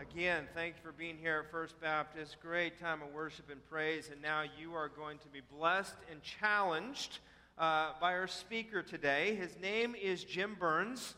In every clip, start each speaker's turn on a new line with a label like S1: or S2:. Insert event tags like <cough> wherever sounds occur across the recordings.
S1: Again, thank you for being here at First Baptist. Great time of worship and praise. And now you are going to be blessed and challenged uh, by our speaker today. His name is Jim Burns.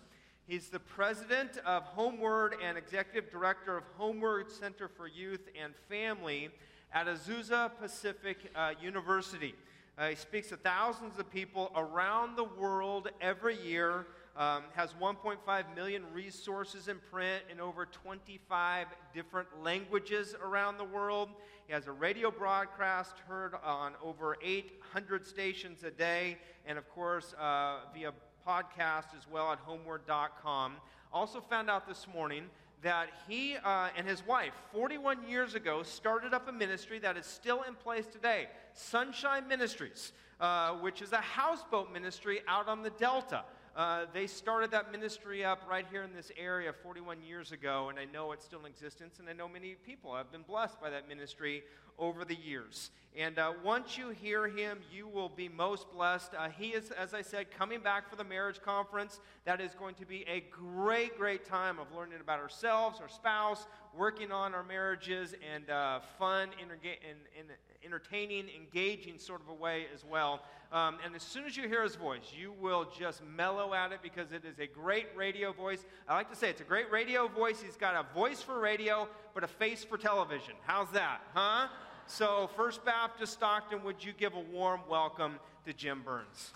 S1: He's the president of HomeWord and executive director of HomeWord Center for Youth and Family at Azusa Pacific uh, University. Uh, he speaks to thousands of people around the world every year um, has 1.5 million resources in print in over 25 different languages around the world. He has a radio broadcast heard on over 800 stations a day, and of course, uh, via podcast as well at homeword.com. Also, found out this morning that he uh, and his wife, 41 years ago, started up a ministry that is still in place today Sunshine Ministries, uh, which is a houseboat ministry out on the Delta. Uh, they started that ministry up right here in this area 41 years ago, and I know it's still in existence, and I know many people have been blessed by that ministry over the years. And uh, once you hear him, you will be most blessed. Uh, he is, as I said, coming back for the marriage conference. That is going to be a great, great time of learning about ourselves, our spouse, working on our marriages, and uh, fun, and, and entertaining, engaging sort of a way as well. Um, and as soon as you hear his voice, you will just mellow at it because it is a great radio voice. I like to say it's a great radio voice. He's got a voice for radio, but a face for television. How's that, huh? So, First Baptist Stockton, would you give a warm welcome to Jim Burns?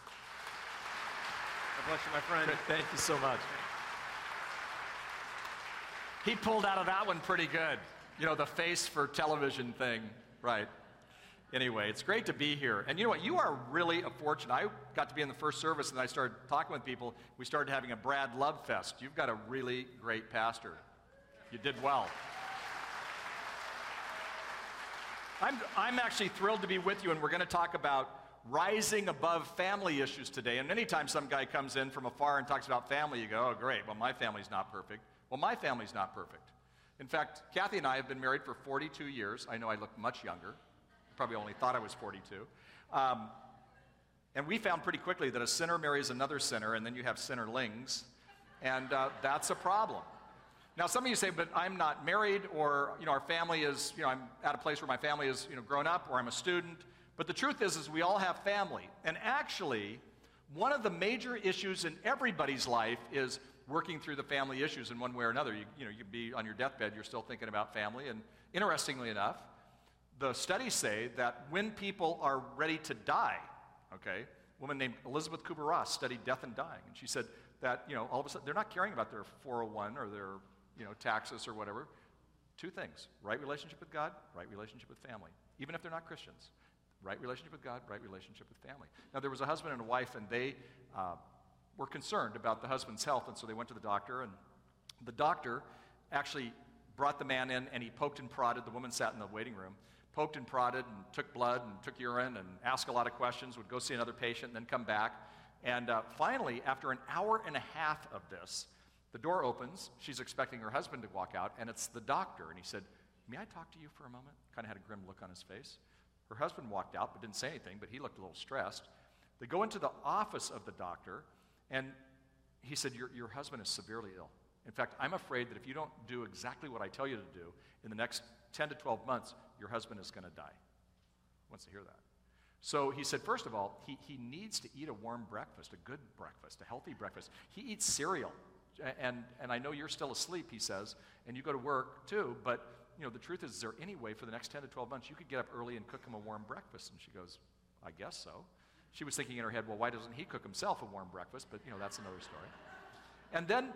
S1: God bless you, my friend.
S2: Thank you so much. He pulled out of that one pretty good. You know, the face for television thing, right? anyway, it's great to be here. And you know what? You are really a fortune. I got to be in the first service and I started talking with people. We started having a Brad Love Fest. You've got a really great pastor. You did well. I'm, I'm actually thrilled to be with you, and we're going to talk about rising above family issues today. And anytime some guy comes in from afar and talks about family, you go, oh, great, well, my family's not perfect. Well, my family's not perfect. In fact, Kathy and I have been married for 42 years. I know I look much younger probably only thought I was 42. Um, and we found pretty quickly that a sinner marries another sinner, and then you have sinnerlings, and uh, that's a problem. Now, some of you say, but I'm not married, or you know, our family is, you know, I'm at a place where my family is, you know, grown up, or I'm a student. But the truth is, is we all have family, and actually, one of the major issues in everybody's life is working through the family issues in one way or another. You, you know, you'd be on your deathbed, you're still thinking about family, and interestingly enough, the studies say that when people are ready to die, okay, a woman named Elisabeth Kubler-Ross studied death and dying, and she said that, you know, all of a sudden they're not caring about their 401 or their, you know, taxes or whatever. Two things right relationship with God, right relationship with family, even if they're not Christians. Right relationship with God, right relationship with family. Now, there was a husband and a wife, and they uh, were concerned about the husband's health, and so they went to the doctor, and the doctor actually brought the man in, and he poked and prodded. The woman sat in the waiting room poked and prodded and took blood and took urine and asked a lot of questions, would go see another patient and then come back. And uh, finally, after an hour and a half of this, the door opens. She's expecting her husband to walk out, and it's the doctor. And he said, May I talk to you for a moment? Kind of had a grim look on his face. Her husband walked out, but didn't say anything, but he looked a little stressed. They go into the office of the doctor, and he said, Your, your husband is severely ill. In fact, I'm afraid that if you don't do exactly what I tell you to do in the next 10 to 12 months, your husband is going to die. Wants to hear that. So he said, first of all, he, he needs to eat a warm breakfast, a good breakfast, a healthy breakfast. He eats cereal. And, and I know you're still asleep, he says, and you go to work too, but you know, the truth is, is there any way for the next 10 to 12 months you could get up early and cook him a warm breakfast? And she goes, I guess so. She was thinking in her head, well, why doesn't he cook himself a warm breakfast? But, you know, that's another story. And then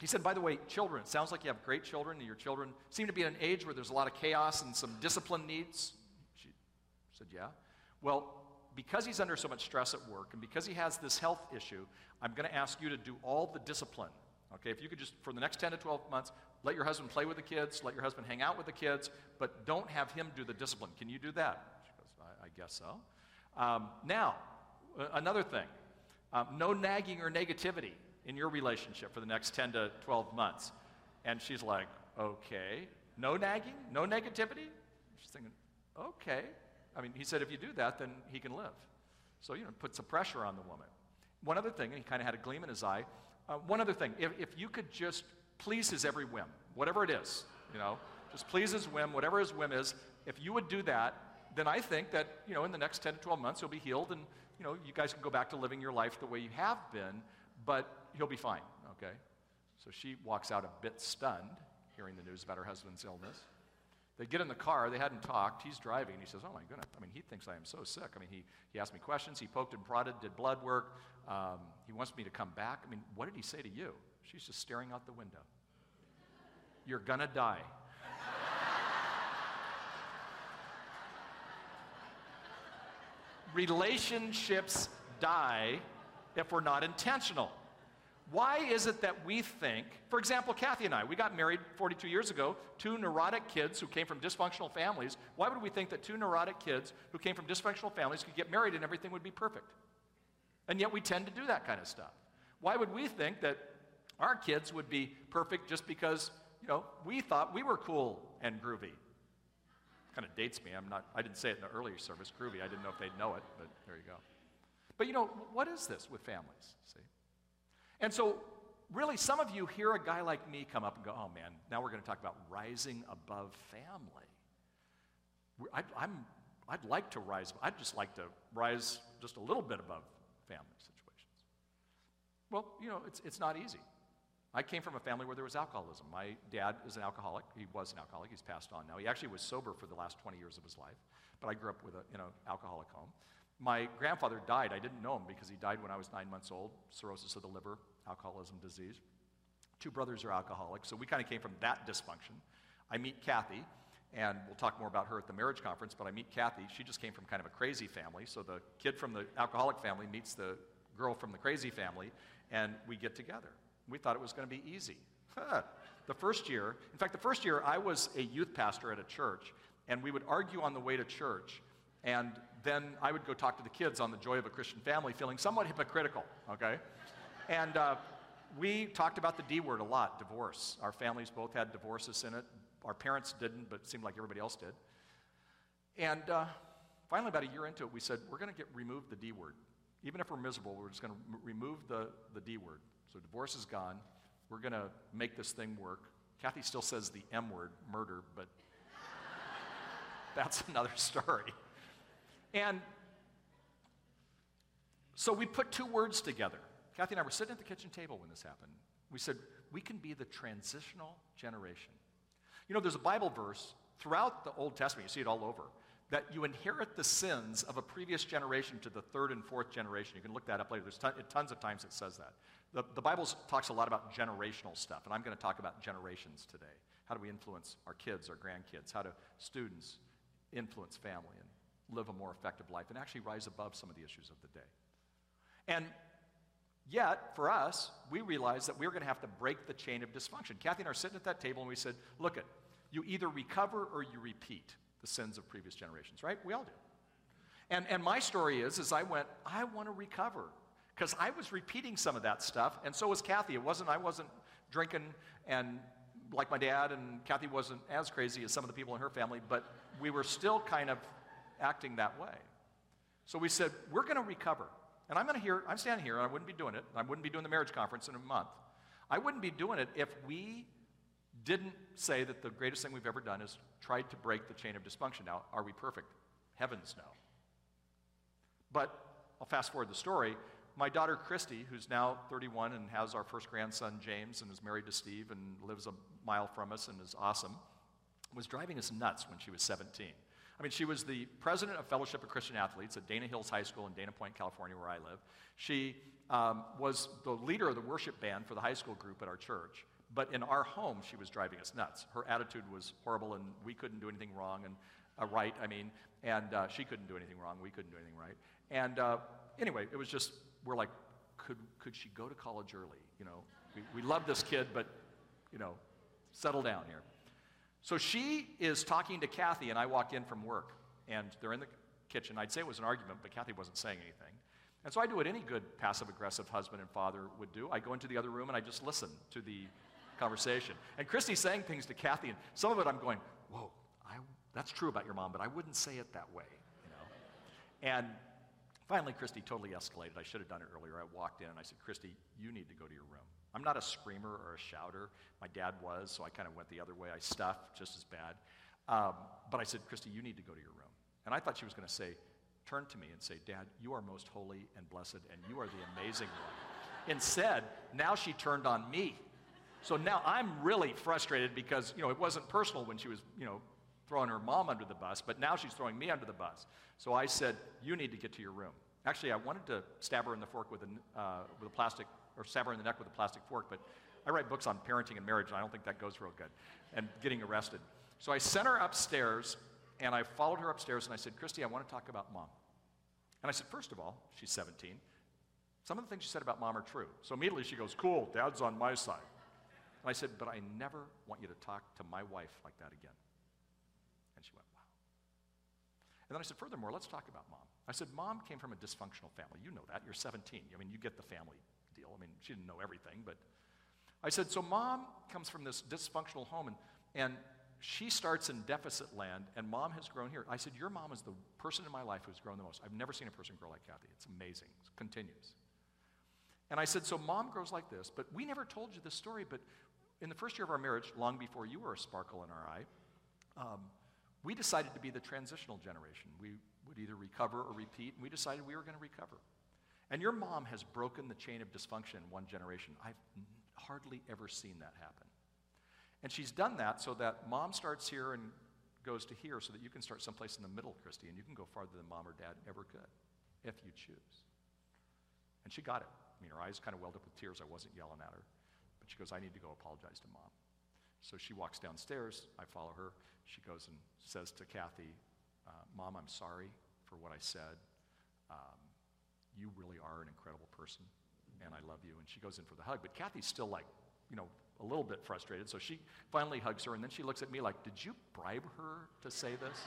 S2: he said, by the way, children, it sounds like you have great children, and your children seem to be at an age where there's a lot of chaos and some discipline needs. She said, yeah. Well, because he's under so much stress at work and because he has this health issue, I'm going to ask you to do all the discipline. Okay, if you could just, for the next 10 to 12 months, let your husband play with the kids, let your husband hang out with the kids, but don't have him do the discipline. Can you do that? She goes, I, I guess so. Um, now, another thing um, no nagging or negativity in your relationship for the next 10 to 12 months? And she's like, okay. No nagging? No negativity? She's thinking, okay. I mean, he said, if you do that, then he can live. So, you know, put some pressure on the woman. One other thing, and he kind of had a gleam in his eye. Uh, one other thing, if, if you could just please his every whim, whatever it is, you know, just please his whim, whatever his whim is. If you would do that, then I think that, you know, in the next 10 to 12 months, he'll be healed and, you know, you guys can go back to living your life the way you have been, but he'll be fine, okay? So she walks out a bit stunned, hearing the news about her husband's illness. They get in the car, they hadn't talked. He's driving, and he says, Oh my goodness, I mean, he thinks I am so sick. I mean, he, he asked me questions, he poked and prodded, did blood work. Um, he wants me to come back. I mean, what did he say to you? She's just staring out the window. You're gonna die. <laughs> Relationships die if we're not intentional. Why is it that we think, for example, Kathy and I, we got married 42 years ago, two neurotic kids who came from dysfunctional families. Why would we think that two neurotic kids who came from dysfunctional families could get married and everything would be perfect? And yet we tend to do that kind of stuff. Why would we think that our kids would be perfect just because, you know, we thought we were cool and groovy? Kind of dates me. I'm not, I didn't say it in the earlier service, groovy. I didn't know if they'd know it, but there you go. But you know, what is this with families? See? And so, really, some of you hear a guy like me come up and go, oh man, now we're going to talk about rising above family. I, I'm, I'd like to rise, I'd just like to rise just a little bit above family situations. Well, you know, it's, it's not easy. I came from a family where there was alcoholism. My dad is an alcoholic. He was an alcoholic. He's passed on now. He actually was sober for the last 20 years of his life, but I grew up with a, in an alcoholic home. My grandfather died. I didn't know him because he died when I was nine months old, cirrhosis of the liver, alcoholism disease. Two brothers are alcoholics, so we kind of came from that dysfunction. I meet Kathy, and we'll talk more about her at the marriage conference, but I meet Kathy. She just came from kind of a crazy family. So the kid from the alcoholic family meets the girl from the crazy family, and we get together. We thought it was going to be easy. the first year, in fact, the first year I was a youth pastor at a church, and we would argue on the way to church, and then I would go talk to the kids on the joy of a Christian family, feeling somewhat hypocritical, okay? And uh, we talked about the D word a lot divorce. Our families both had divorces in it. Our parents didn't, but it seemed like everybody else did. And uh, finally, about a year into it, we said, we're going to get remove the D word. Even if we're miserable, we're just going to m- remove the, the D word. So divorce is gone. We're going to make this thing work. Kathy still says the M word, murder, but <laughs> that's another story. And so we put two words together. Kathy and I were sitting at the kitchen table when this happened. We said, we can be the transitional generation. You know, there's a Bible verse throughout the Old Testament, you see it all over, that you inherit the sins of a previous generation to the third and fourth generation. You can look that up later. There's ton, tons of times it says that. The, the Bible talks a lot about generational stuff, and I'm going to talk about generations today. How do we influence our kids, our grandkids? How do students influence family and live a more effective life and actually rise above some of the issues of the day? And Yet, for us, we realized that we were going to have to break the chain of dysfunction. Kathy and I are sitting at that table and we said, Look, it, you either recover or you repeat the sins of previous generations, right? We all do. And, and my story is, is I went, I want to recover. Because I was repeating some of that stuff, and so was Kathy. It wasn't, I wasn't drinking and like my dad, and Kathy wasn't as crazy as some of the people in her family, but we were still kind of acting that way. So we said, we're going to recover. And I'm going to hear, I'm standing here, and I wouldn't be doing it. I wouldn't be doing the marriage conference in a month. I wouldn't be doing it if we didn't say that the greatest thing we've ever done is tried to break the chain of dysfunction. Now, are we perfect? Heavens no. But I'll fast forward the story. My daughter Christy, who's now 31 and has our first grandson James and is married to Steve and lives a mile from us and is awesome, was driving us nuts when she was 17. I mean, she was the president of Fellowship of Christian Athletes at Dana Hills High School in Dana Point, California, where I live. She um, was the leader of the worship band for the high school group at our church. But in our home, she was driving us nuts. Her attitude was horrible, and we couldn't do anything wrong, and uh, right, I mean, and uh, she couldn't do anything wrong. We couldn't do anything right. And uh, anyway, it was just, we're like, could, could she go to college early? You know, we, we love this kid, but, you know, settle down here. So she is talking to Kathy, and I walk in from work, and they're in the kitchen. I'd say it was an argument, but Kathy wasn't saying anything. And so I do what any good passive aggressive husband and father would do. I go into the other room and I just listen to the conversation. And Christy's saying things to Kathy, and some of it I'm going, whoa, I, that's true about your mom, but I wouldn't say it that way, you know. And finally, Christy totally escalated. I should have done it earlier. I walked in and I said, Christy, you need to go to your room. I'm not a screamer or a shouter. My dad was, so I kind of went the other way. I stuffed just as bad. Um, but I said, Christy, you need to go to your room. And I thought she was going to say, turn to me and say, Dad, you are most holy and blessed, and you are the amazing one. Instead, now she turned on me. So now I'm really frustrated because, you know, it wasn't personal when she was, you know, throwing her mom under the bus, but now she's throwing me under the bus. So I said, You need to get to your room. Actually, I wanted to stab her in the fork with a, uh, with a plastic, or her in the neck with a plastic fork, but I write books on parenting and marriage, and I don't think that goes real good, and getting arrested. So I sent her upstairs, and I followed her upstairs, and I said, Christy, I want to talk about mom. And I said, First of all, she's 17. Some of the things she said about mom are true. So immediately she goes, Cool, dad's on my side. And I said, But I never want you to talk to my wife like that again. And she went, Wow. And then I said, Furthermore, let's talk about mom. I said, Mom came from a dysfunctional family. You know that. You're 17. I mean, you get the family deal. I mean, she didn't know everything, but I said, So mom comes from this dysfunctional home, and, and she starts in deficit land, and mom has grown here. I said, Your mom is the person in my life who's grown the most. I've never seen a person grow like Kathy. It's amazing. It continues. And I said, So mom grows like this, but we never told you this story, but in the first year of our marriage, long before you were a sparkle in our eye, um, we decided to be the transitional generation. We would either recover or repeat, and we decided we were going to recover. And your mom has broken the chain of dysfunction in one generation. I've hardly ever seen that happen. And she's done that so that mom starts here and goes to here so that you can start someplace in the middle, Christy, and you can go farther than mom or dad ever could, if you choose. And she got it. I mean, her eyes kind of welled up with tears. I wasn't yelling at her. But she goes, I need to go apologize to mom. So she walks downstairs. I follow her. She goes and says to Kathy, uh, Mom, I'm sorry for what I said. Um, you really are an incredible person, and I love you. And she goes in for the hug. But Kathy's still like, you know, a little bit frustrated. So she finally hugs her, and then she looks at me like, Did you bribe her to say this?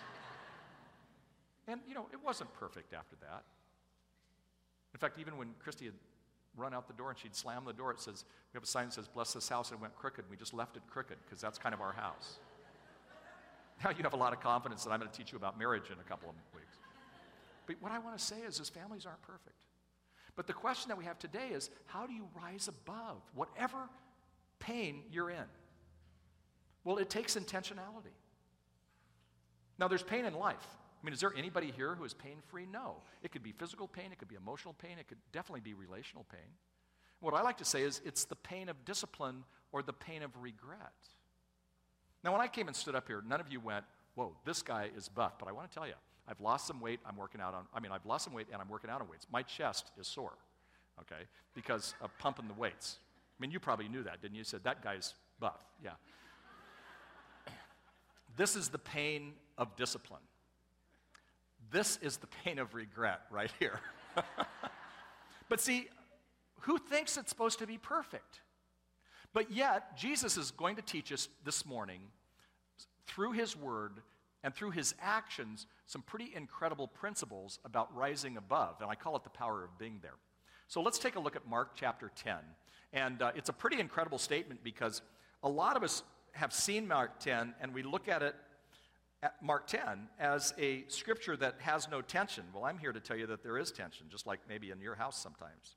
S2: <laughs> and, you know, it wasn't perfect after that. In fact, even when Christy had run out the door and she'd slam the door, it says, We have a sign that says, Bless this house, and it went crooked. We just left it crooked because that's kind of our house. <laughs> Now you have a lot of confidence that I'm going to teach you about marriage in a couple of weeks. But what I want to say is, is families aren't perfect. But the question that we have today is, how do you rise above whatever pain you're in? Well, it takes intentionality. Now, there's pain in life. I mean, is there anybody here who is pain free? No. It could be physical pain, it could be emotional pain, it could definitely be relational pain. What I like to say is it's the pain of discipline or the pain of regret. Now, when I came and stood up here, none of you went, Whoa, this guy is buff. But I want to tell you, I've lost some weight. I'm working out on, I mean, I've lost some weight and I'm working out on weights. My chest is sore, okay, because of pumping the weights. I mean, you probably knew that, didn't you? You said, that guy's buff. Yeah. This is the pain of discipline. This is the pain of regret right here. <laughs> but see, who thinks it's supposed to be perfect? But yet, Jesus is going to teach us this morning through his word and through his actions some pretty incredible principles about rising above. And I call it the power of being there. So let's take a look at Mark chapter 10. And uh, it's a pretty incredible statement because a lot of us have seen Mark 10 and we look at it at Mark 10 as a scripture that has no tension. Well, I'm here to tell you that there is tension, just like maybe in your house sometimes.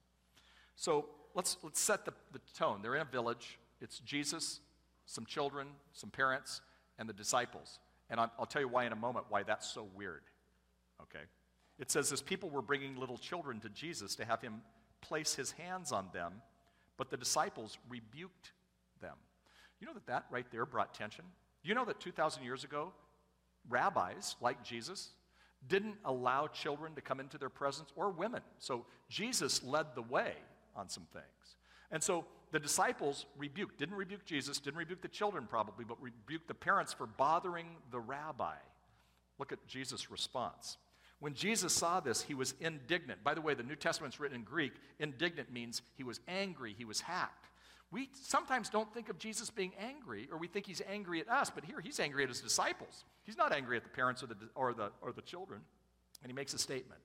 S2: So let's, let's set the, the tone. They're in a village. It's Jesus, some children, some parents, and the disciples. And I'll, tell you why in a moment why that's so weird. Okay? It says, as people were bringing little children to Jesus to have him place his hands on them, but the disciples rebuked them. You know that that right there brought tension? You know that 2,000 years ago, rabbis like Jesus didn't allow children to come into their presence or women. So Jesus led the way on some things. And so the disciples rebuked, didn't rebuke Jesus, didn't rebuke the children probably, but rebuked the parents for bothering the rabbi. Look at Jesus' response. When Jesus saw this, he was indignant. By the way, the New Testament's written in Greek. Indignant means he was angry, he was hacked. We sometimes don't think of Jesus being angry, or we think he's angry at us, but here he's angry at his disciples. He's not angry at the parents or the, or the, or the children. And he makes a statement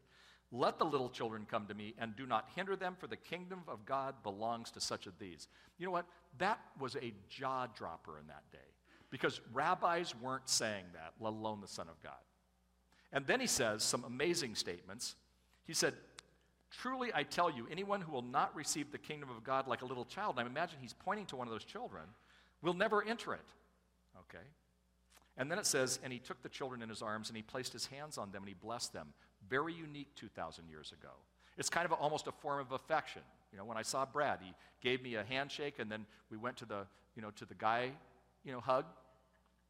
S2: let the little children come to me and do not hinder them, for the kingdom of God belongs to such as these. You know what? That was a jaw dropper in that day because rabbis weren't saying that, let alone the Son of God. And then he says some amazing statements. He said, Truly, I tell you, anyone who will not receive the kingdom of God like a little child, and I imagine he's pointing to one of those children, will never enter it. Okay? And then it says, and he took the children in his arms and he placed his hands on them and he blessed them. Very unique 2,000 years ago. It's kind of a, almost a form of affection. You know, when I saw Brad, he gave me a handshake and then we went to the, you know, to the guy, you know, hug.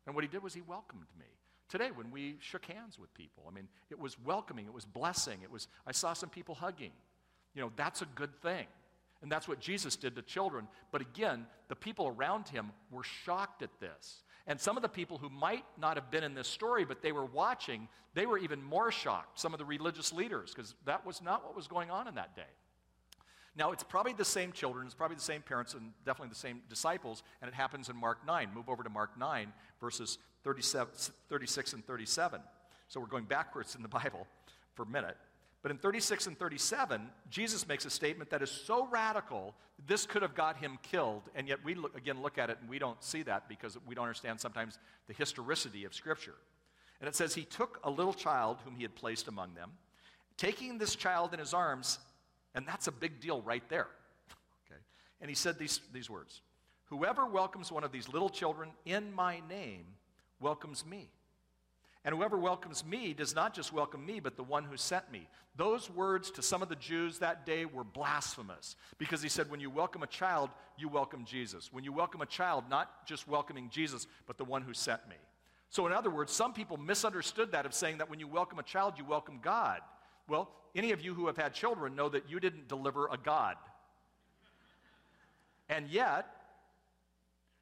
S2: And what he did was he welcomed me. Today, when we shook hands with people, I mean, it was welcoming, it was blessing, it was, I saw some people hugging. You know, that's a good thing. And that's what Jesus did to children. But again, the people around him were shocked at this. And some of the people who might not have been in this story, but they were watching, they were even more shocked. Some of the religious leaders, because that was not what was going on in that day. Now, it's probably the same children, it's probably the same parents, and definitely the same disciples, and it happens in Mark 9. Move over to Mark 9, verses 36 and 37. So we're going backwards in the Bible for a minute. But in 36 and 37, Jesus makes a statement that is so radical, this could have got him killed. And yet we, look, again, look at it and we don't see that because we don't understand sometimes the historicity of Scripture. And it says, He took a little child whom he had placed among them, taking this child in his arms, and that's a big deal right there. <laughs> Okay? And he said these, these words Whoever welcomes one of these little children in my name welcomes me. And whoever welcomes me does not just welcome me, but the one who sent me. Those words to some of the Jews that day were blasphemous because he said, when you welcome a child, you welcome Jesus. When you welcome a child, not just welcoming Jesus, but the one who sent me. So, in other words, some people misunderstood that of saying that when you welcome a child, you welcome God. Well, any of you who have had children know that you didn't deliver a God. And yet,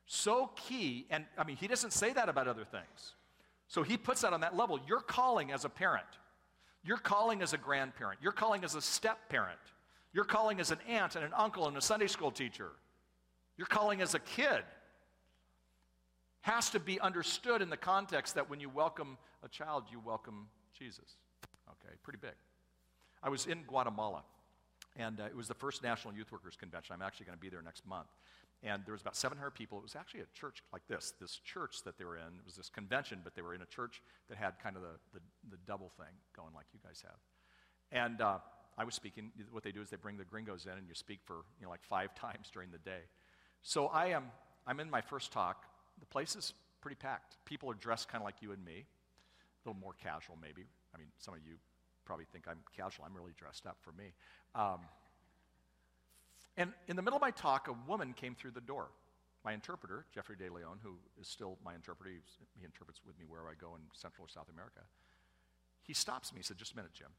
S2: so key, and I mean, he doesn't say that about other things. So he puts that on that level. You're calling as a parent, you're calling as a grandparent, you're calling as a step parent, you're calling as an aunt and an uncle and a Sunday school teacher, you're calling as a kid. Has to be understood in the context that when you welcome a child, you welcome Jesus. Okay, pretty big. I was in Guatemala, and uh, it was the first National Youth Workers Convention. I'm actually going to be there next month and there was about 700 people. It was actually a church like this, this church that they were in. It was this convention, but they were in a church that had kind of the, the, the double thing going like you guys have. And uh, I was speaking. What they do is they bring the gringos in, and you speak for you know like five <laughs> times during the day. So I am I'm in my first talk. The place is pretty packed. People are dressed kind of like you and me, a little more casual maybe. I mean, some of you probably think I'm casual. I'm really dressed up for me. Um, and in the middle of my talk, a woman came through the door. My interpreter, Jeffrey De Leon, who is still my interpreter, he interprets with me wherever I go in Central or South America. He stops me. He said, Just a minute, Jim.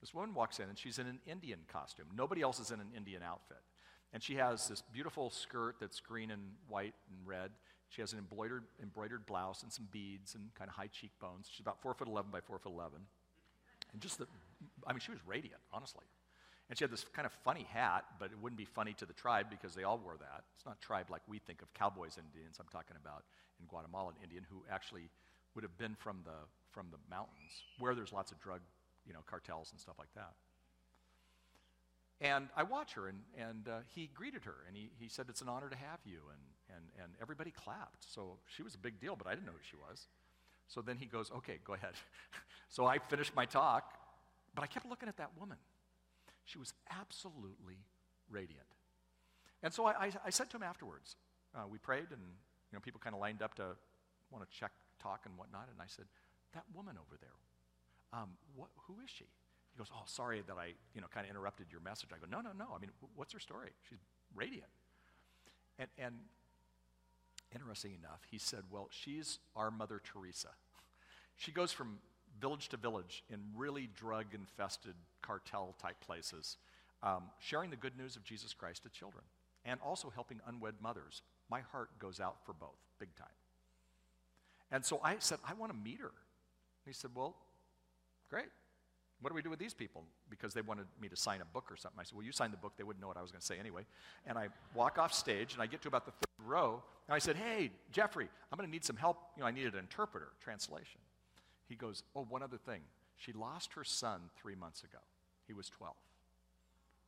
S2: This woman walks in and she's in an Indian costume. Nobody else is in an Indian outfit. And she has this beautiful skirt that's green and white and red. She has an embroidered, embroidered blouse and some beads and kind of high cheekbones. She's about four foot 11 by four foot 11. And just the, I mean, she was radiant, honestly. And she had this kind of funny hat, but it wouldn't be funny to the tribe because they all wore that. It's not tribe like we think of cowboys Indians. I'm talking about in Guatemala, an Indian who actually would have been from the, from the mountains where there's lots of drug you know, cartels and stuff like that. And I watch her, and, and uh, he greeted her, and he, he said, It's an honor to have you. And, and, and everybody clapped. So she was a big deal, but I didn't know who she was. So then he goes, Okay, go ahead. <laughs> so I finished my talk, but I kept looking at that woman. She was absolutely radiant. And so I, I, I said to him afterwards, uh, we prayed, and you know, people kind of lined up to want to check, talk, and whatnot. And I said, that woman over there, um, what, who is she? He goes, oh, sorry that I, you know, kind of interrupted your message. I go, no, no, no. I mean, what's her story? She's radiant. And, and interesting enough, he said, well, she's our Mother Teresa. She goes from village to village in really drug infested cartel type places, um, sharing the good news of Jesus Christ to children and also helping unwed mothers. My heart goes out for both, big time. And so I said, I want to meet her. He said, Well, great. What do we do with these people? Because they wanted me to sign a book or something. I said, Well, you sign the book. They wouldn't know what I was going to say anyway. And I walk off stage and I get to about the third row. And I said, Hey, Jeffrey, I'm going to need some help. You know, I needed an interpreter, translation. He goes, Oh, one other thing. She lost her son three months ago. He was 12.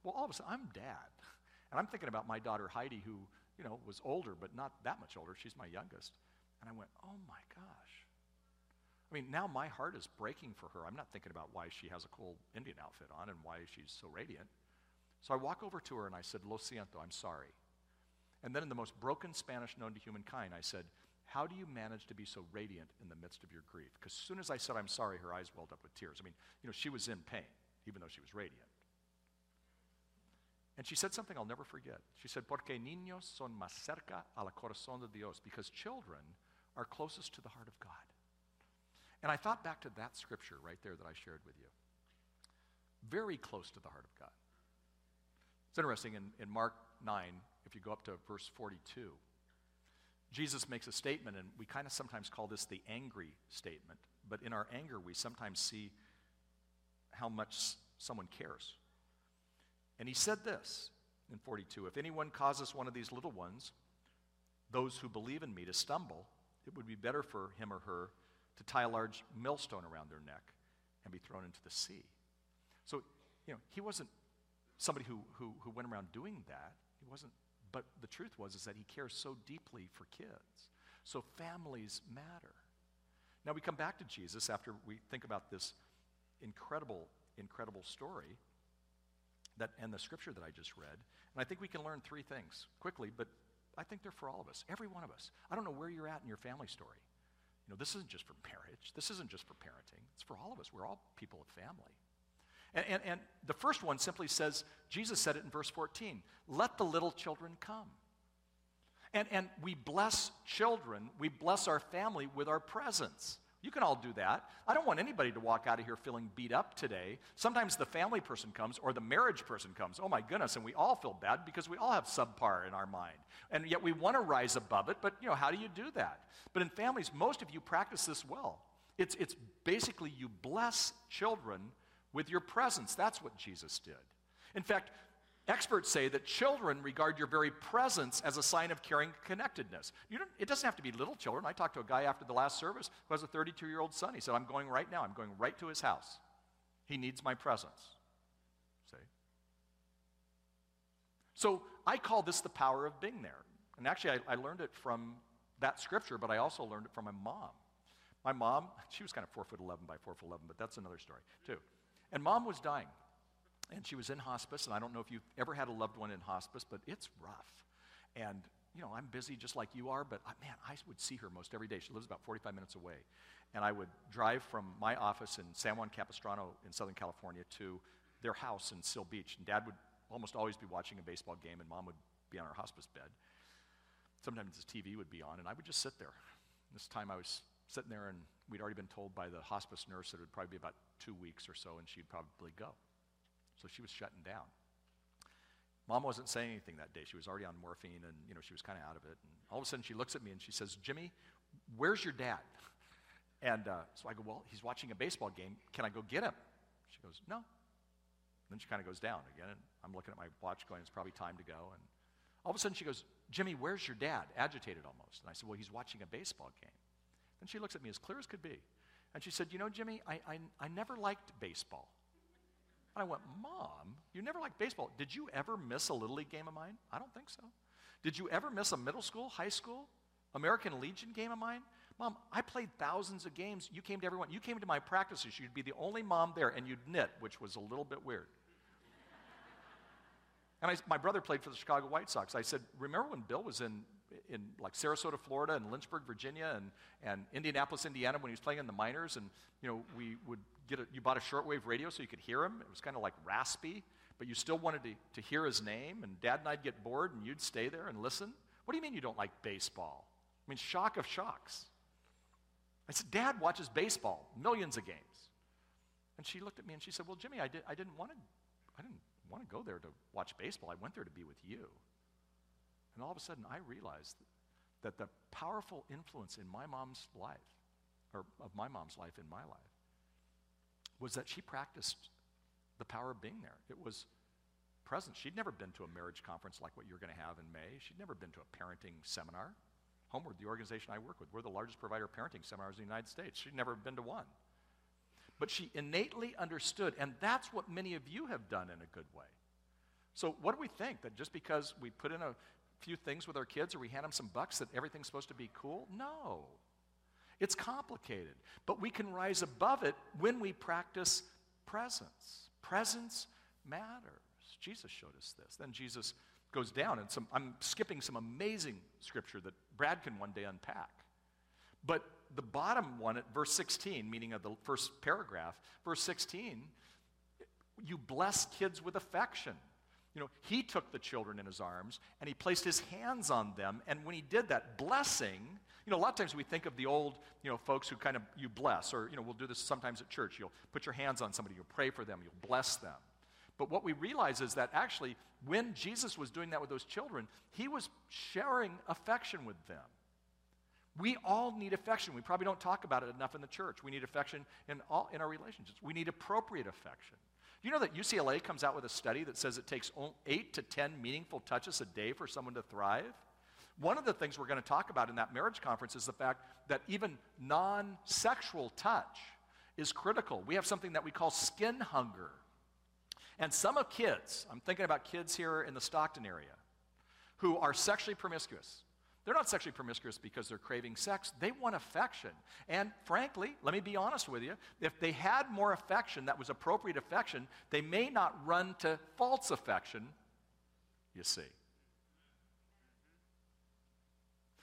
S2: Well, all of a sudden, I'm dad. <laughs> And I'm thinking about my daughter Heidi, who, you know, was older, but not that much older. She's my youngest. And I went, Oh my gosh. I mean, now my heart is breaking for her. I'm not thinking about why she has a cool Indian outfit on and why she's so radiant. So I walk over to her and I said, Lo siento, I'm sorry. And then in the most broken Spanish known to humankind, I said, How do you manage to be so radiant in the midst of your grief? Because as soon as I said, I'm sorry, her eyes welled up with tears. I mean, you know, she was in pain, even though she was radiant. And she said something I'll never forget. She said, Porque niños son más cerca a la corazón de Dios, because children are closest to the heart of God. And I thought back to that scripture right there that I shared with you. Very close to the heart of God. It's interesting in, in Mark 9, if you go up to verse 42, Jesus makes a statement, and we kind of sometimes call this the angry statement. But in our anger, we sometimes see how much someone cares. And he said this in 42 If anyone causes one of these little ones, those who believe in me, to stumble, it would be better for him or her to tie a large millstone around their neck and be thrown into the sea. So, you know, he wasn't somebody who, who, who went around doing that. He wasn't, but the truth was is that he cares so deeply for kids. So families matter. Now we come back to Jesus after we think about this incredible, incredible story that and the scripture that I just read. And I think we can learn three things quickly, but I think they're for all of us, every one of us. I don't know where you're at in your family story. You know, this isn't just for marriage. This isn't just for parenting. It's for all of us. We're all people of family. And, and, and the first one simply says, Jesus said it in verse 14 let the little children come. And, and we bless children, we bless our family with our presence. You can all do that. I don't want anybody to walk out of here feeling beat up today. Sometimes the family person comes or the marriage person comes. Oh my goodness, and we all feel bad because we all have subpar in our mind. And yet we want to rise above it, but you know, how do you do that? But in families, most of you practice this well. It's, it's basically you bless children with your presence. That's what Jesus did. In fact, Experts say that children regard your very presence as a sign of caring connectedness. it doesn't have to be little children. I talked to a guy after the last service who has a 32 year old son. He said, I'm going right now. I'm going right to his house. He needs my presence. See? So I call this the power of being there. And actually, I, I learned it from that scripture, but I also learned it from my mom. My mom, <laughs> she was kind of four foot 11 by four foot 11, but that's another story, too. And mom was dying and she was in hospice, and I don't know if you've ever had a loved one in hospice, but it's rough. And, you know, I'm busy just like you are, but uh, man, I would see her most every day. She lives about 45 minutes away. And I would drive from my office in San Juan Capistrano in Southern California to their house in Seal Beach. And dad would almost always be watching a baseball game, and mom would be on her hospice bed. Sometimes his TV would be on, and I would just sit there. This time I was sitting there, and we'd already been told by the hospice nurse that it would probably be about two weeks or so, and she'd probably go. So she was shutting down. Mom wasn't saying anything that day. She was already on morphine and, you know, she was kind of out of it. And all of a sudden she looks at me and she says, Jimmy, where's your dad? And uh, so I go, well, he's watching a baseball game. Can I go get him? She goes, no. Then she kind of goes down again. And I'm looking at my watch going, it's probably time to go. And all of a sudden she goes, Jimmy, where's your dad? Agitated almost. And I said, well, he's watching a baseball game. Then she looks at me as clear as could be. And she said, you know, Jimmy, I, I, I never liked baseball. And I went, Mom, you never liked baseball. Did you ever miss a Little League game of mine? I don't think so. Did you ever miss a middle school, high school, American Legion game of mine? Mom, I played thousands of games. You came to everyone. You came to my practices. You'd be the only mom there, and you'd knit, which was a little bit weird. and I, my brother played for the Chicago White Sox. I said, Remember when Bill was in, in like Sarasota, Florida, and Lynchburg, Virginia, and, and Indianapolis, Indiana, when he was playing in the minors? And, you know, we would get a, you bought a shortwave radio so you could hear him. It was kind of like raspy, but you still wanted to, to hear his name. And dad and I'd get bored and you'd stay there and listen. What do you mean you don't like baseball? I mean, shock of shocks. I said, Dad watches baseball, millions of games. And she looked at me and she said, Well, Jimmy, I, did, I didn't want to I didn't want to go there to watch baseball. I went there to be with you. And all of a sudden, I realized that the powerful influence in my mom's life, or of my mom's life in my life, was that she practiced the power of being there. It was present. She'd never been to a marriage conference like what you're going to have in May. She'd never been to a parenting seminar. HomeWord, the organization I work with, we're the largest provider of parenting seminars in the United States. She'd never been to one. But she innately understood, and that's what many of you have done in a good way. So, what do we think? That just because we put in a few things with our kids or we hand them some bucks, that everything's supposed to be cool? No. It's complicated, but we can rise above it when we practice presence. Presence matters. Jesus showed us this. Then Jesus goes down, and some, I'm skipping some amazing scripture that Brad can one day unpack. But the bottom one at verse 16, meaning of the first paragraph, verse 16, you bless kids with affection. You know, he took the children in his arms and he placed his hands on them. And when he did that, blessing, you know, a lot of times we think of the old, you know, folks who kind of you bless, or, you know, we'll do this sometimes at church. You'll put your hands on somebody, you'll pray for them, you'll bless them. But what we realize is that actually, when Jesus was doing that with those children, he was sharing affection with them. We all need affection. We probably don't talk about it enough in the church. We need affection in, all, in our relationships. We need appropriate affection. You know that UCLA comes out with a study that says it takes eight to 10 meaningful touches a day for someone to thrive? One of the things we're going to talk about in that marriage conference is the fact that even non sexual touch is critical. We have something that we call skin hunger. And some of kids, I'm thinking about kids here in the Stockton area, who are sexually promiscuous. They're not sexually promiscuous because they're craving sex. They want affection. And frankly, let me be honest with you, if they had more affection that was appropriate affection, they may not run to false affection, you see.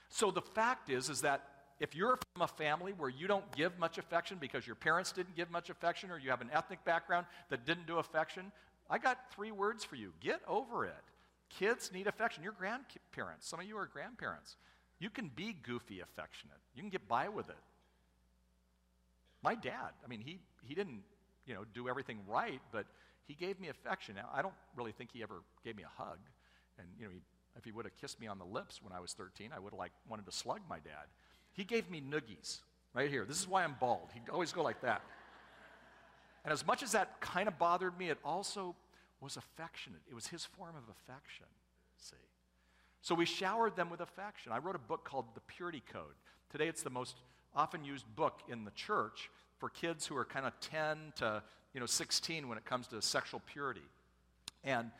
S2: So the fact is is that if you're from a family where you don't give much affection because your parents didn't give much affection or you have an ethnic background that didn't do affection, I got three words for you. Get over it. Kids need affection. Your grandparents, some of you are grandparents. You can be goofy affectionate. You can get by with it. My dad, I mean, he, he didn't, you know, do everything right, but he gave me affection. Now, I don't really think he ever gave me a hug. And, you know, he, if he would have kissed me on the lips when I was 13, I would have, like, wanted to slug my dad. He gave me noogies right here. This is why I'm bald. He'd always go like that. And as much as that kind of bothered me, it also was affectionate. It was his form of affection, see. So we showered them with affection. I wrote a book called The Purity Code. Today it's the most often used book in the church for kids who are kind of 10 to you know 16 when it comes to sexual purity. And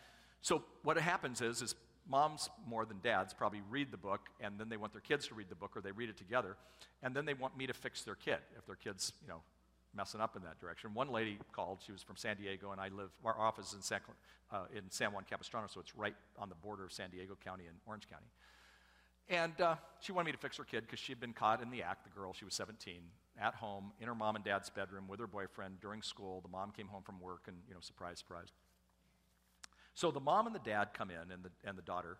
S2: so what happens is is moms more than dads probably read the book and then they want their kids to read the book or they read it together and then they want me to fix their kid if their kids you know messing up in that direction. One lady called, she was from San Diego, and I live, our office is in San, uh, in San Juan Capistrano, so it's right on the border of San Diego County and Orange County. And uh, she wanted me to fix her kid because she had been caught in the act, the girl, she was 17, at home in her mom and dad's bedroom with her boyfriend during school. The mom came home from work, and, you know, surprise, surprise. So the mom and the dad come in, and the, and the daughter,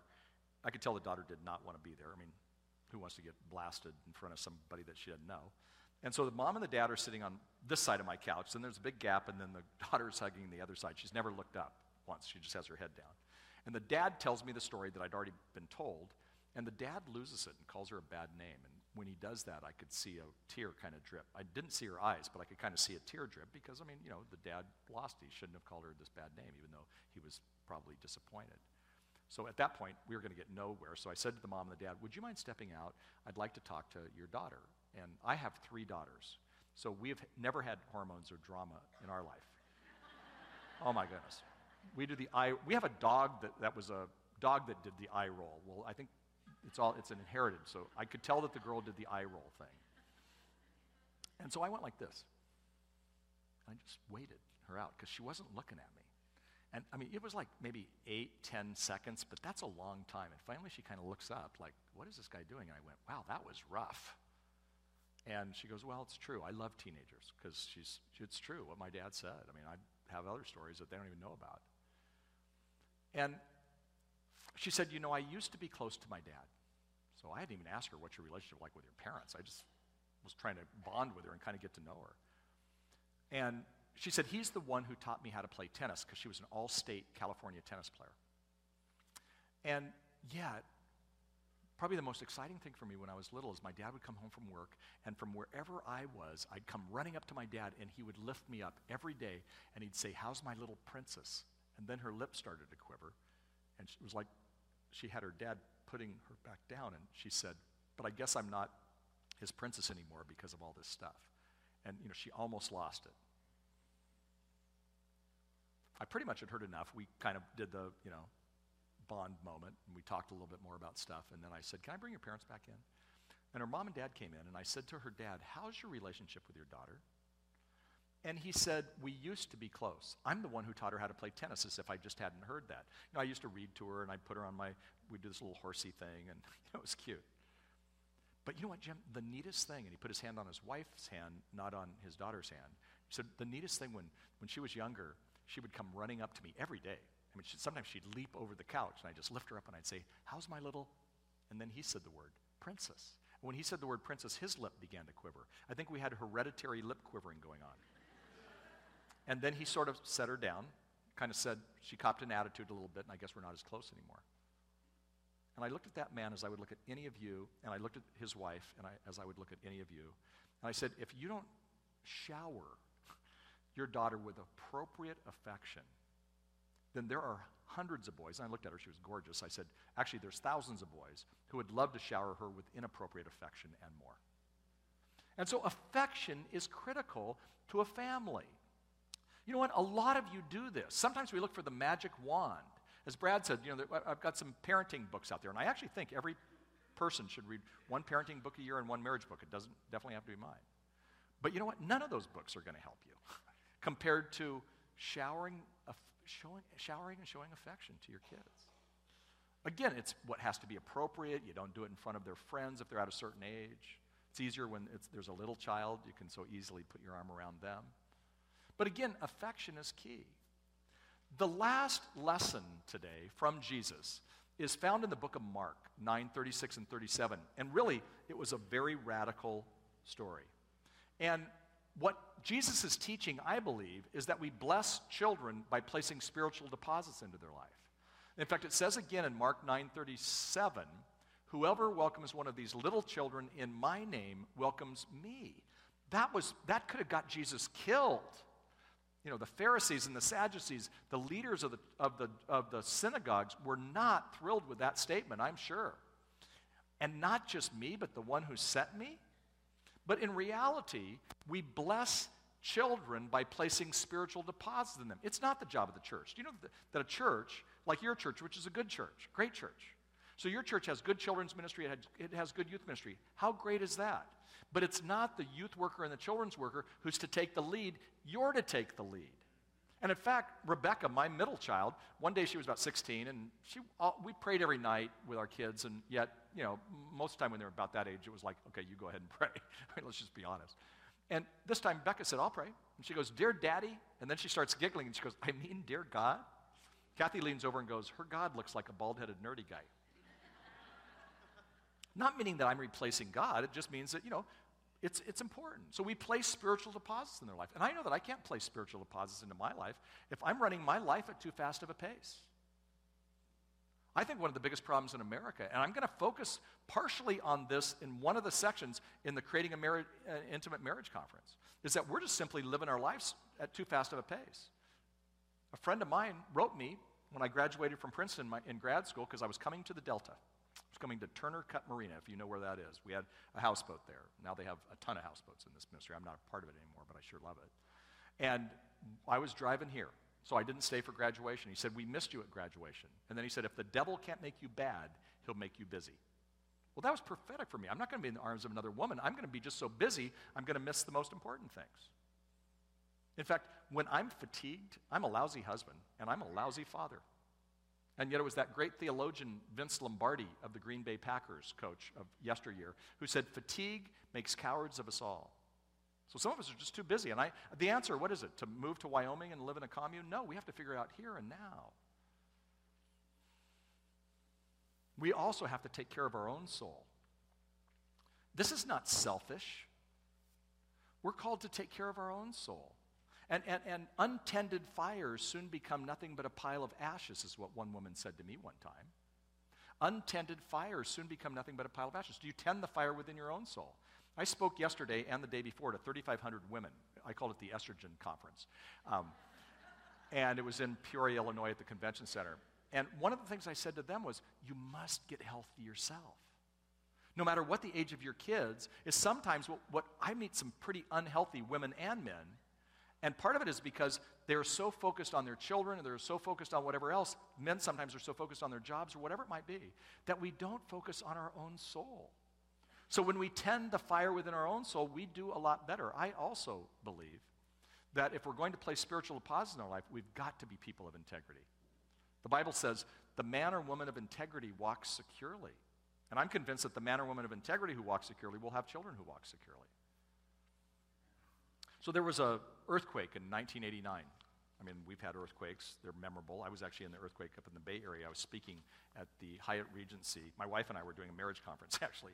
S2: I could tell the daughter did not want to be there. I mean, who wants to get blasted in front of somebody that she didn't know? And so the mom and the dad are sitting on this side of my couch, and there's a big gap, and then the <laughs> daughter's hugging the other side. She's never looked up once, she just has her head down. And the dad tells me the story that I'd already been told, and the dad loses it and calls her a bad name. And when he does that, I could see a tear kind of drip. I didn't see her eyes, but I could kind of see a tear drip because, I mean, you know, the dad lost. He shouldn't have called her this bad name, even though he was probably disappointed. So at that point, we were going to get nowhere. So I said to the mom and the dad, Would you mind stepping out? I'd like to talk to your daughter. And I have three daughters. So we have never had hormones or drama in our life. <laughs> oh my goodness. We do the eye, we have a dog that, that was a dog that did the eye roll. Well, I think it's all, it's an inherited. So I could tell that the girl did the eye roll thing. And so I went like this. I just waited her out because she wasn't looking at me. And I mean, it was like maybe eight, ten seconds, but that's a long time. And finally, she kind of looks up, like, what is this guy doing? And I went, wow, that was rough. And she goes, Well, it's true. I love teenagers because she's, it's true what my dad said. I mean, I have other stories that they don't even know about. And she said, You know, I used to be close to my dad. So I hadn't even asked her what's your relationship like with your parents. I just was trying to bond with her and kind of get to know her. And she said, He's the one who taught me how to play tennis because she was an all state California tennis player. And yet, Probably the most exciting thing for me when I was little is my dad would come home from work, and from wherever I was, I'd come running up to my dad, and he would lift me up every day, and he'd say, How's my little princess? And then her lips started to quiver, and it was like she had her dad putting her back down, and she said, But I guess I'm not his princess anymore because of all this stuff. And, you know, she almost lost it. I pretty much had heard enough. We kind of did the, you know, bond moment, and we talked a little bit more about stuff. And then I said, Can I bring your parents back in? And her mom and dad came in, and I said to her dad, How's your relationship with your daughter? And he said, We used to be close. I'm the one who taught her how to play tennis, as if I just hadn't heard that. You know, I used to read to her, and I'd put her on my, we'd do this little horsey thing, and you <laughs> know, it was cute. But you know what, Jim? The neatest thing, and he put his hand on his wife's hand, not on his daughter's hand. He said, The neatest thing when, when she was younger, she would come running up to me every day. Mean, she, sometimes she'd leap over the couch, and I'd just lift her up and I'd say, How's my little? And then he said the word, Princess. When he said the word princess, his lip began to quiver. I think we had hereditary lip quivering going on. <laughs> And then he sort of set her down, kind of said, she copped an attitude a little bit, and I guess we're not as close anymore. And I looked at that man as I would look at any of you, and I looked at his wife and I, as I would look at any of you. And I said, if you don't shower <laughs> your daughter with appropriate affection, then there are hundreds of boys, and I looked at her, she was gorgeous. I said, actually, there's thousands of boys who would love to shower her with inappropriate affection and more. And so affection is critical to a family. You know what? A lot of you do this. Sometimes we look for the magic wand. As Brad said, you know, I've got some parenting books out there, and I actually think every person should read one parenting book a year and one marriage book. It doesn't definitely have to be mine. But you know what? None of those books are going to help you <laughs> compared to showering showing, showering and showing affection to your kids. Again, it's what has to be appropriate. You don't do it in front of their friends if they're at a certain age. It's easier when it's, there's a little child. You can so easily put your arm around them. But again, affection is key. The last lesson today from Jesus is found in the book of Mark 9 36 and 37. And really, it was a very radical story. And what Jesus is teaching, I believe, is that we bless children by placing spiritual deposits into their life. In fact, it says again in Mark 9:37, whoever welcomes one of these little children in my name welcomes me. That was that could have got Jesus killed. You know, the Pharisees and the Sadducees, the leaders of the, of the, of the synagogues, were not thrilled with that statement, I'm sure. And not just me, but the one who sent me. But in reality, we bless children by placing spiritual deposits in them. It's not the job of the church. Do you know that a church, like your church, which is a good church, great church, so your church has good children's ministry, it has, it has good youth ministry. How great is that? But it's not the youth worker and the children's worker who's to take the lead. You're to take the lead. And in fact, Rebecca, my middle child, one day she was about 16, and she, all, we prayed every night with our kids, and yet, you know, most of the time when they were about that age, it was like, okay, you go ahead and <laughs> pray. I mean, let's just be honest. And this time, Becca said, I'll pray. And she goes, Dear Daddy. And then she starts giggling, and she goes, I mean, dear God. Kathy leans over and goes, Her God looks like a bald headed, nerdy guy. <laughs> Not meaning that I'm replacing God, it just means that, you know, it's, it's important. So we place spiritual deposits in their life. And I know that I can't place spiritual deposits into my life if I'm running my life at too fast of a pace. I think one of the biggest problems in America, and I'm going to focus partially on this in one of the sections in the Creating a Marriage, uh, Intimate Marriage Conference, is that we're just simply living our lives at too fast of a pace. A friend of mine wrote me when I graduated from Princeton in grad school because I was coming to the Delta I was coming to Turner Cut Marina, if you know where that is. We had a houseboat there. Now they have a ton of houseboats in this ministry. I'm not a part of it anymore, but I sure love it. And I was driving here, so I didn't stay for graduation. He said, We missed you at graduation. And then he said, If the devil can't make you bad, he'll make you busy. Well, that was prophetic for me. I'm not going to be in the arms of another woman. I'm going to be just so busy, I'm going to miss the most important things. In fact, when I'm fatigued, I'm a lousy husband and I'm a lousy father. And yet it was that great theologian, Vince Lombardi of the Green Bay Packers, coach of yesteryear, who said, Fatigue makes cowards of us all. So some of us are just too busy. And I, the answer, what is it? To move to Wyoming and live in a commune? No, we have to figure out here and now. We also have to take care of our own soul. This is not selfish. We're called to take care of our own soul. And, and, and untended fires soon become nothing but a pile of ashes, is what one woman said to me one time. Untended fires soon become nothing but a pile of ashes. Do you tend the fire within your own soul? I spoke yesterday and the day before to 3,500 women. I called it the estrogen conference. Um, and it was in Peoria, Illinois at the convention center. And one of the things I said to them was, you must get healthy yourself. No matter what the age of your kids, is sometimes what, what I meet some pretty unhealthy women and men and part of it is because they're so focused on their children, and they're so focused on whatever else. Men sometimes are so focused on their jobs or whatever it might be, that we don't focus on our own soul. So when we tend the fire within our own soul, we do a lot better. I also believe that if we're going to place spiritual deposits in our life, we've got to be people of integrity. The Bible says, the man or woman of integrity walks securely. And I'm convinced that the man or woman of integrity who walks securely will have children who walk securely. So there was a earthquake in 1989. I mean, we've had earthquakes. They're memorable. I was actually in the earthquake up in the Bay Area. I was speaking at the Hyatt Regency. My wife and I were doing a marriage conference, <laughs> actually,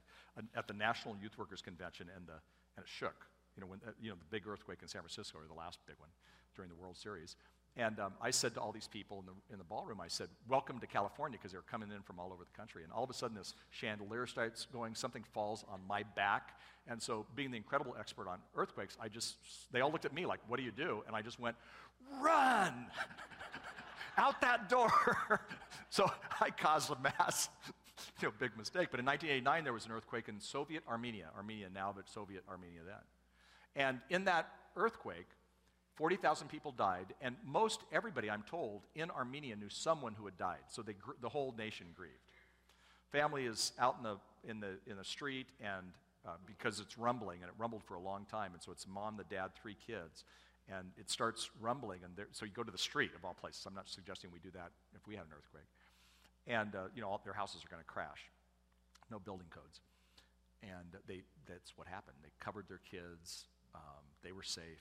S2: at the National Youth Workers Convention, and, the, and it shook. You know, when, uh, you know, the big earthquake in San Francisco, or the last big one during the World Series. And um, I said to all these people in the, in the ballroom, I said, Welcome to California, because they were coming in from all over the country. And all of a sudden, this chandelier starts going, something falls on my back. And so, being the incredible expert on earthquakes, I just, they all looked at me like, What do you do? And I just went, Run! Out that door. <laughs> so I caused a mass, <laughs> you know, big mistake. But in 1989, there was an earthquake in Soviet Armenia, Armenia now, but Soviet Armenia then. And in that earthquake, 40,000 people died, and most everybody, I'm told, in Armenia knew someone who had died. So they, the whole nation grieved. Family is out in the, in the, in the street, and uh, because it's rumbling, and it rumbled for a long time, and so it's mom, the dad, three kids, and it starts rumbling, and so you go to the street of all places. I'm not suggesting we do that if we have an earthquake. And, uh, you know, all, their houses are going to crash. No building codes. And they, that's what happened. They covered their kids. Um, they were safe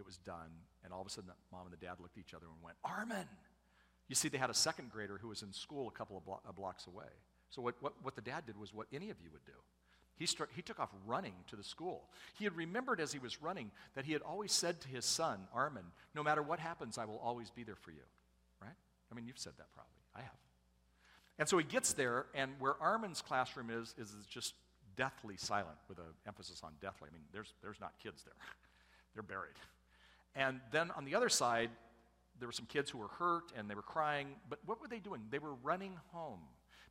S2: it was done, and all of a sudden, the mom and the dad looked at each other and went, Armin! You see, they had a second grader who was in school a couple of blo- blocks away. So, what, what, what the dad did was what any of you would do. He, he took off running to the school. He had remembered as he was running that he had always said to his son, Armin, no matter what happens, I will always be there for you. Right? I mean, you've said that probably. I have. And so he gets there, and where Armin's classroom is, is just deathly silent with an emphasis on deathly. I mean, there's, there's not kids there, <laughs> they're buried. And then on the other side, there were some kids who were hurt and they were crying. But what were they doing? They were running home.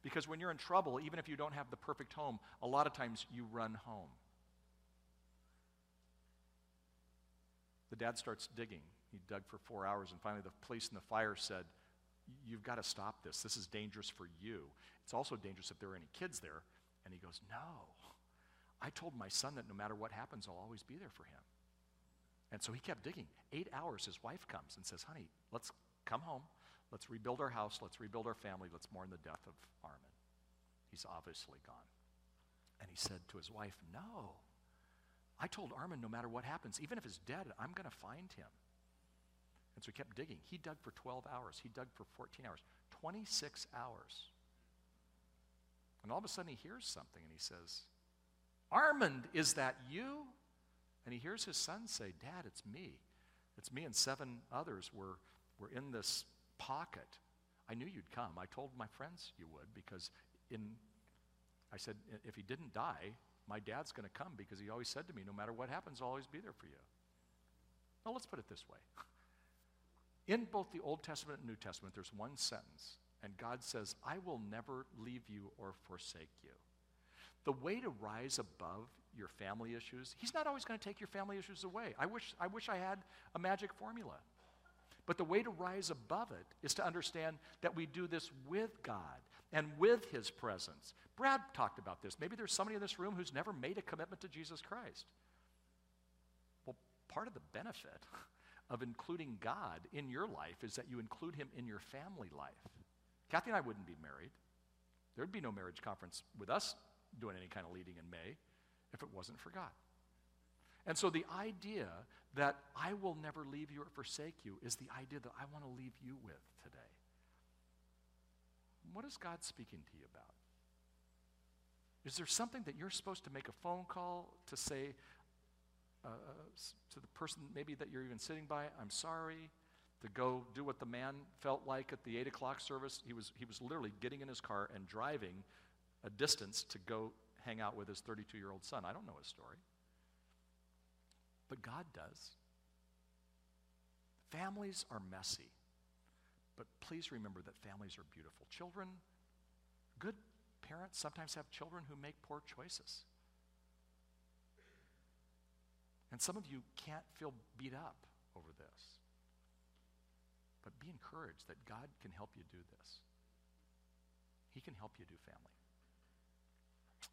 S2: Because when you're in trouble, even if you don't have the perfect home, a lot of times you run home. The dad starts digging. He dug for four hours, and finally, the police and the fire said, You've got to stop this. This is dangerous for you. It's also dangerous if there are any kids there. And he goes, No. I told my son that no matter what happens, I'll always be there for him. And so he kept digging. Eight hours, his wife comes and says, Honey, let's come home. Let's rebuild our house. Let's rebuild our family. Let's mourn the death of Armin. He's obviously gone. And he said to his wife, No. I told Armin no matter what happens, even if he's dead, I'm going to find him. And so he kept digging. He dug for 12 hours. He dug for 14 hours. 26 hours. And all of a sudden he hears something and he says, Armand, is that you? And he hears his son say, Dad, it's me. It's me and seven others were, were in this pocket. I knew you'd come. I told my friends you would because in, I said, if he didn't die, my dad's going to come because he always said to me, no matter what happens, I'll always be there for you. Now, let's put it this way. <laughs> In both the Old Testament and New Testament, there's one sentence, and God says, I will never leave you or forsake you. The way to rise above your family issues. He's not always going to take your family issues away. I wish, I wish I had a magic formula. But the way to rise above it is to understand that we do this with God and with His presence. Brad talked about this. Maybe there's somebody in this room who's never made a commitment to Jesus Christ. Well, part of the benefit <laughs> of including God in your life is that you include Him in your family life. Kathy and I wouldn't be married. There'd be no marriage conference with us doing any kind of leading in May if it wasn't for God. And so the idea that I will never leave you or forsake you is the idea that I want to leave you with today. What is God speaking to you about? Is there something that you're supposed to make a phone call to say uh, to the person maybe that you're even sitting by, I'm sorry, to go do what the man felt like at the 8 o'clock service? He was, he was literally getting in his car and driving a distance to go hang out with his 32 year old son. I don't know his story. But God does. Families are messy. But please remember that families are beautiful. Children, good parents sometimes have children who make poor choices. And some of you can't feel beat up over this. But be encouraged that God can help you do this. He can help you do family.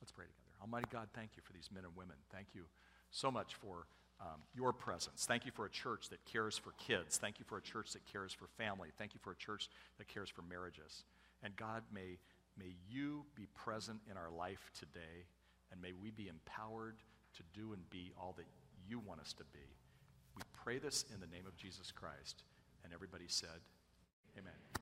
S2: Let's pray together. Almighty God, thank you for these men and women. Thank you so much for um, your presence. Thank you for a church that cares for kids. Thank you for a church that cares for family. Thank you for a church that cares for marriages. And God, may, may you be present in our life today, and may we be empowered to do and be all that you want us to be. We pray this in the name of Jesus Christ. And everybody said, Amen.